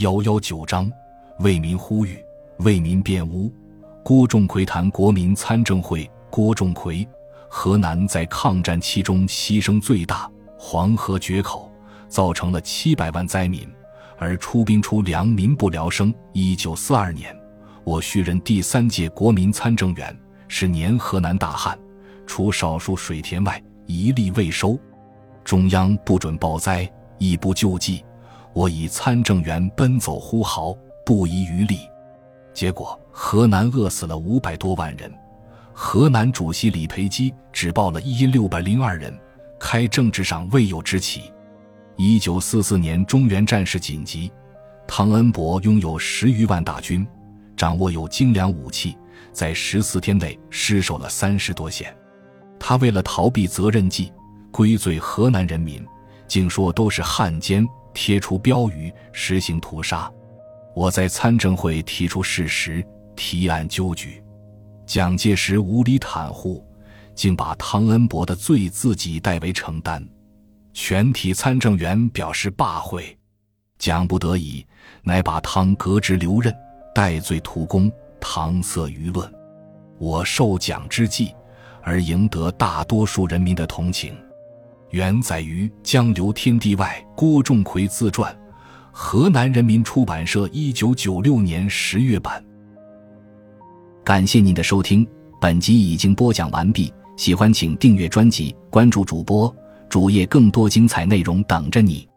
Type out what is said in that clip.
幺幺九章，为民呼吁，为民辩污。郭仲奎谈国民参政会。郭仲奎，河南在抗战期中牺牲最大，黄河决口，造成了七百万灾民，而出兵出粮，民不聊生。一九四二年，我续任第三届国民参政员，是年河南大旱，除少数水田外，一粒未收。中央不准报灾，亦不救济，我以参政员奔走呼号，不遗余力。结果，河南饿死了五百多万人。河南主席李培基只报了一六百零二人，开政治上未有之起。一九四四年中原战事紧急，汤恩伯拥有十余万大军，掌握有精良武器，在十四天内失守了三十多县。他为了逃避责任计，归罪河南人民，竟说都是汉奸，贴出标语，实行屠杀。我在参政会提出事实，提案纠举。蒋介石无力袒护，竟把汤恩伯的罪自己代为承担，全体参政员表示罢会，蒋不得已，乃把汤革职留任，戴罪图功，搪塞舆论。我受蒋之计，而赢得大多数人民的同情，原载于《江流天地外》郭仲魁自传，河南人民出版社一九九六年十月版。感谢您的收听，本集已经播讲完毕。喜欢请订阅专辑，关注主播主页，更多精彩内容等着你。